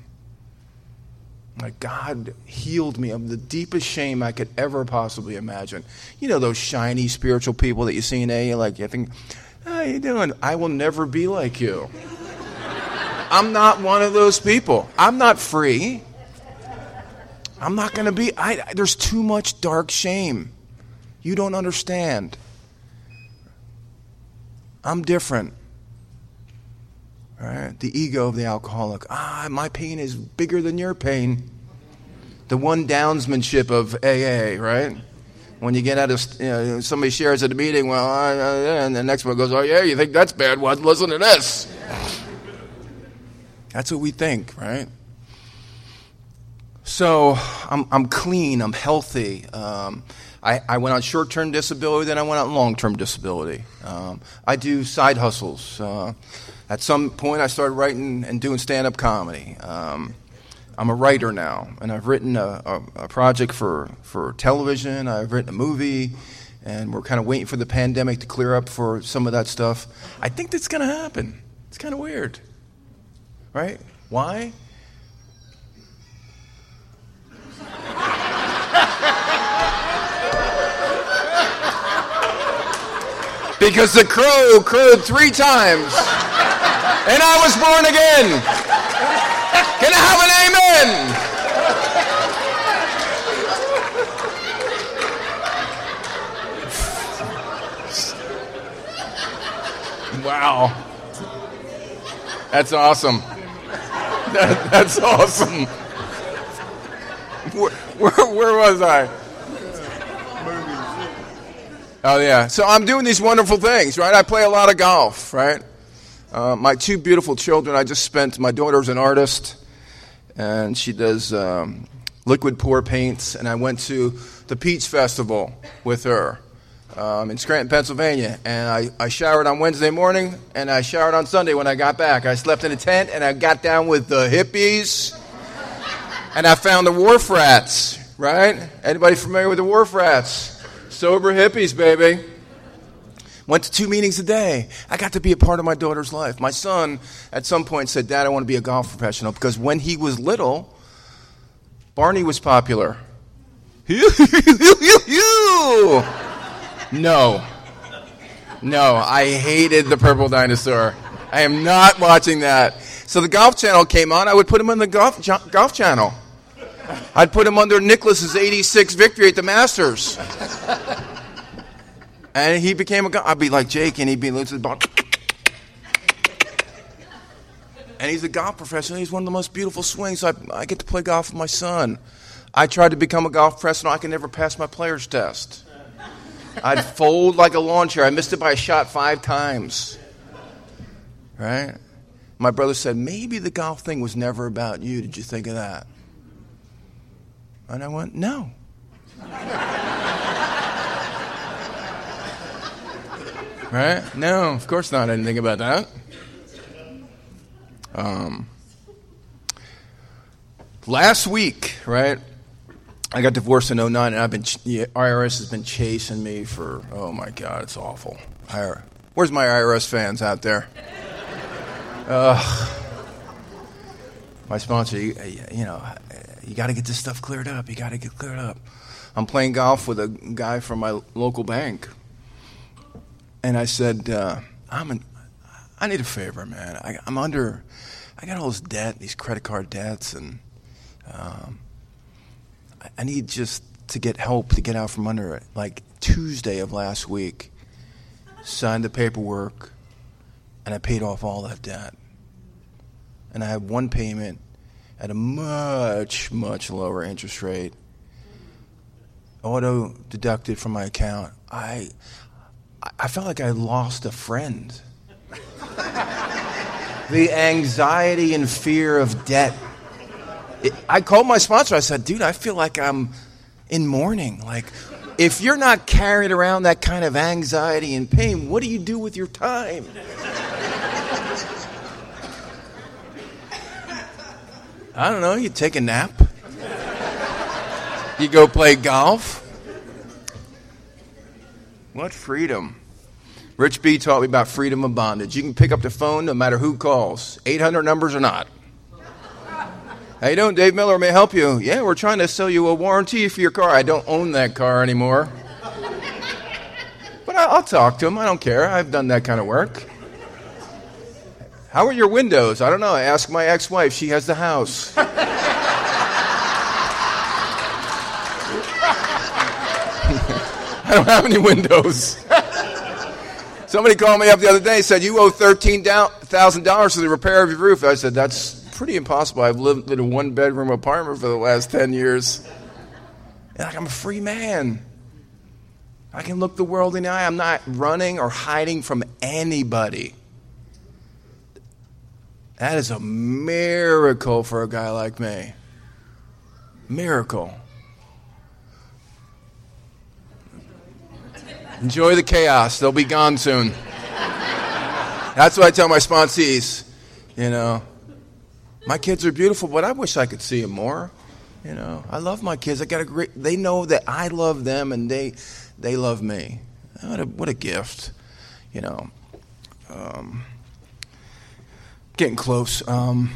Like God healed me of the deepest shame I could ever possibly imagine. You know those shiny spiritual people that you see in A, like you think, how you doing? I will never be like you. I'm not one of those people. I'm not free. I'm not going to be. I, there's too much dark shame. You don't understand. I'm different. Right? The ego of the alcoholic. Ah, my pain is bigger than your pain. The one downsmanship of AA, right? When you get out of, you know, somebody shares at a meeting, well, uh, and the next one goes, oh, yeah, you think that's bad? Well, listen to this. That's what we think, right? So I'm, I'm clean, I'm healthy. Um, I, I, went on short term disability, then I went on long term disability. Um, I do side hustles. Uh, at some point, I started writing and doing stand up comedy. Um, I'm a writer now, and I've written a, a, a, project for, for television, I've written a movie, and we're kind of waiting for the pandemic to clear up for some of that stuff. I think that's going to happen. It's kind of weird. Right? Why? because the crow crowed three times, and I was born again. Can I have an amen? Wow. That's awesome. That, that's awesome. Where, where, where was I? Oh, yeah. So I'm doing these wonderful things, right? I play a lot of golf, right? Uh, my two beautiful children, I just spent, my daughter's an artist, and she does um, liquid pour paints, and I went to the Peach Festival with her um, in Scranton, Pennsylvania, and I, I showered on Wednesday morning, and I showered on Sunday when I got back. I slept in a tent, and I got down with the hippies, and I found the wharf rats, right? Anybody familiar with the wharf rats? Sober hippies, baby. Went to two meetings a day. I got to be a part of my daughter's life. My son, at some point, said, Dad, I want to be a golf professional because when he was little, Barney was popular. no. No, I hated the purple dinosaur. I am not watching that. So the Golf Channel came on. I would put him on the Golf, golf Channel. I'd put him under Nicklaus's 86 victory at the Masters. And he became a guy. I'd be like Jake, and he'd be losing the ball. And he's a golf professional. He's one of the most beautiful swings. I, I get to play golf with my son. I tried to become a golf professional. I can never pass my player's test. I'd fold like a lawn chair. I missed it by a shot five times. Right? My brother said, maybe the golf thing was never about you. Did you think of that? And I went, no. right? No, of course not. I didn't think about that. Um, last week, right? I got divorced in 09, and I've been the IRS has been chasing me for oh my god, it's awful. Where's my IRS fans out there? Uh, my sponsor, you, you know, you got to get this stuff cleared up. You got to get cleared up. I'm playing golf with a guy from my local bank, and I said, uh, "I'm an, I need a favor, man. I, am under, I got all this debt, these credit card debts, and um, I, need just to get help to get out from under it. Like Tuesday of last week, signed the paperwork, and I paid off all that debt, and I have one payment." at a much, much lower interest rate, auto deducted from my account. I, I felt like I lost a friend. the anxiety and fear of debt. I called my sponsor. I said, dude, I feel like I'm in mourning. Like, if you're not carrying around that kind of anxiety and pain, what do you do with your time? I don't know, you take a nap. You go play golf. What freedom? Rich B taught me about freedom of bondage. You can pick up the phone no matter who calls, 800 numbers or not. How you doing? Dave Miller may I help you. Yeah, we're trying to sell you a warranty for your car. I don't own that car anymore. But I'll talk to him. I don't care. I've done that kind of work. How are your windows? I don't know. I asked my ex wife. She has the house. I don't have any windows. Somebody called me up the other day and said, You owe $13,000 for the repair of your roof. I said, That's pretty impossible. I've lived in a one bedroom apartment for the last 10 years. And like, I'm a free man. I can look the world in the eye. I'm not running or hiding from anybody. That is a miracle for a guy like me. Miracle. Enjoy the chaos. They'll be gone soon. That's what I tell my sponsees. You know, my kids are beautiful, but I wish I could see them more. You know, I love my kids. I got a great. They know that I love them, and they they love me. What a what a gift. You know. Um, getting close. Um,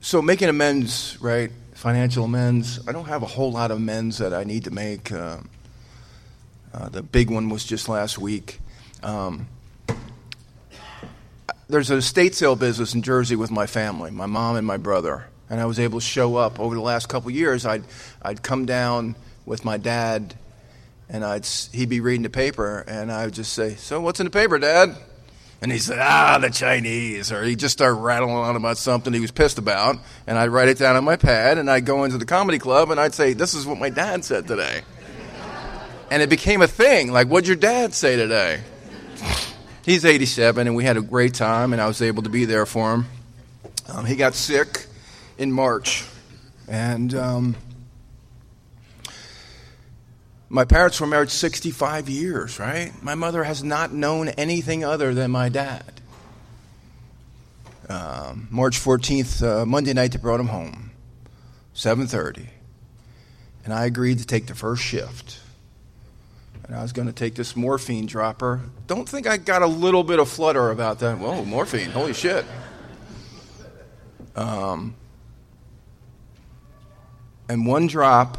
so making amends, right? Financial amends. I don't have a whole lot of amends that I need to make. Uh, Uh, the big one was just last week. Um, there's an estate sale business in Jersey with my family, my mom and my brother, and I was able to show up over the last couple years. I'd I'd come down with my dad, and I'd he'd be reading the paper, and I would just say, "So what's in the paper, Dad?" And he said, "Ah, the Chinese," or he'd just start rattling on about something he was pissed about, and I'd write it down on my pad, and I'd go into the comedy club, and I'd say, "This is what my dad said today," and it became a thing. Like, what'd your dad say today? He's 87, and we had a great time, and I was able to be there for him. Um, he got sick in March, and um, my parents were married 65 years, right? My mother has not known anything other than my dad. Um, March 14th, uh, Monday night, they brought him home, 7:30, and I agreed to take the first shift and I was going to take this morphine dropper. Don't think I got a little bit of flutter about that. Whoa, morphine! Holy shit! Um, and one drop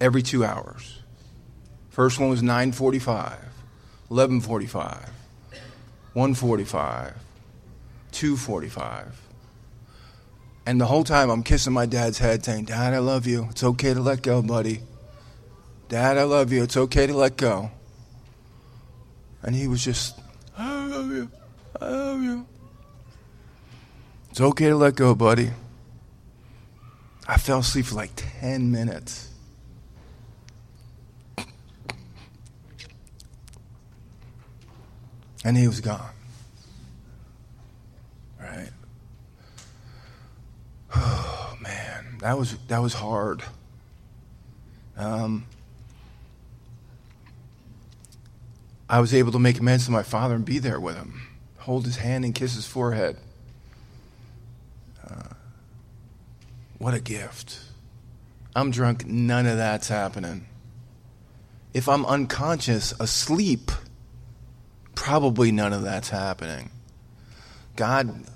every two hours. First one was 9:45, 11:45, 1:45, 2:45. And the whole time I'm kissing my dad's head, saying, "Dad, I love you. It's okay to let go, buddy." Dad, I love you. It's okay to let go. And he was just, I love you. I love you. It's okay to let go, buddy. I fell asleep for like 10 minutes. And he was gone. Right? Oh man, that was that was hard. Um, I was able to make amends to my father and be there with him, hold his hand and kiss his forehead. Uh, what a gift. I'm drunk, none of that's happening. If I'm unconscious, asleep, probably none of that's happening. God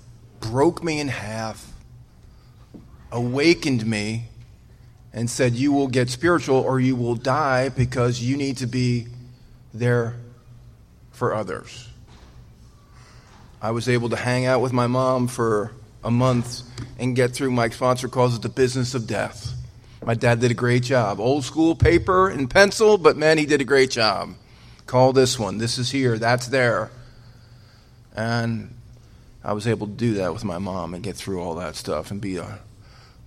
broke me in half, awakened me, and said, You will get spiritual or you will die because you need to be there for others. I was able to hang out with my mom for a month and get through my sponsor calls it the business of death. My dad did a great job. Old school paper and pencil, but man, he did a great job. Call this one. This is here. That's there. And I was able to do that with my mom and get through all that stuff and be a,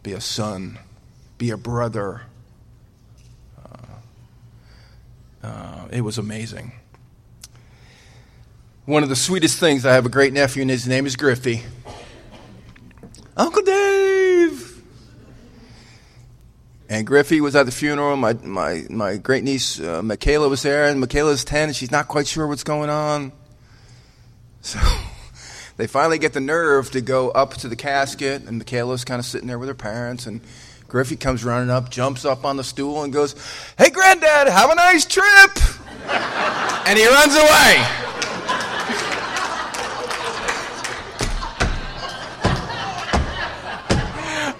be a son, be a brother. Uh, uh, it was amazing one of the sweetest things. I have a great nephew, and his name is Griffey. Uncle Dave! And Griffey was at the funeral. My, my, my great niece, uh, Michaela, was there, and Michaela's 10, and she's not quite sure what's going on. So they finally get the nerve to go up to the casket, and Michaela's kind of sitting there with her parents, and Griffey comes running up, jumps up on the stool, and goes, Hey, Granddad, have a nice trip! and he runs away.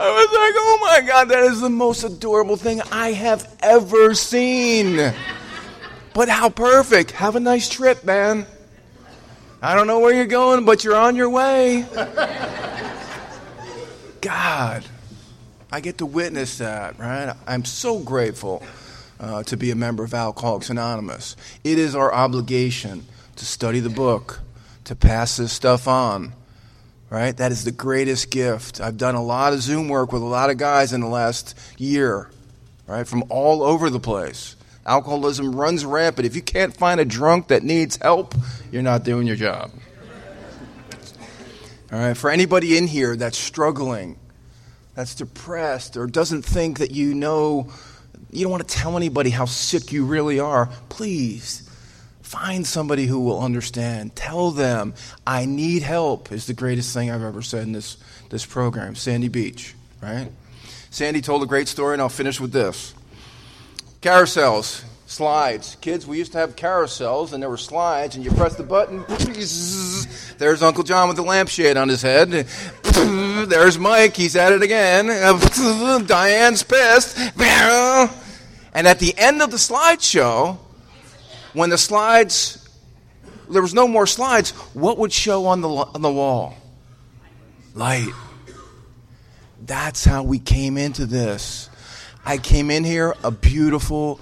I was like, oh my God, that is the most adorable thing I have ever seen. But how perfect. Have a nice trip, man. I don't know where you're going, but you're on your way. God, I get to witness that, right? I'm so grateful uh, to be a member of Alcoholics Anonymous. It is our obligation to study the book, to pass this stuff on right? That is the greatest gift. I've done a lot of Zoom work with a lot of guys in the last year, right? From all over the place. Alcoholism runs rampant. If you can't find a drunk that needs help, you're not doing your job. All right, for anybody in here that's struggling, that's depressed, or doesn't think that you know, you don't want to tell anybody how sick you really are, please Find somebody who will understand. Tell them, I need help, is the greatest thing I've ever said in this, this program. Sandy Beach, right? Sandy told a great story, and I'll finish with this. Carousels, slides. Kids, we used to have carousels, and there were slides, and you press the button. There's Uncle John with the lampshade on his head. There's Mike, he's at it again. Diane's pissed. And at the end of the slideshow, when the slides, there was no more slides, what would show on the, on the wall? Light. That's how we came into this. I came in here a beautiful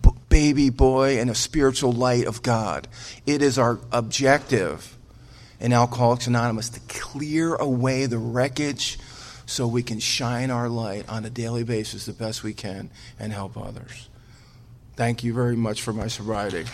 b- baby boy and a spiritual light of God. It is our objective in Alcoholics Anonymous to clear away the wreckage so we can shine our light on a daily basis the best we can and help others. Thank you very much for my sobriety.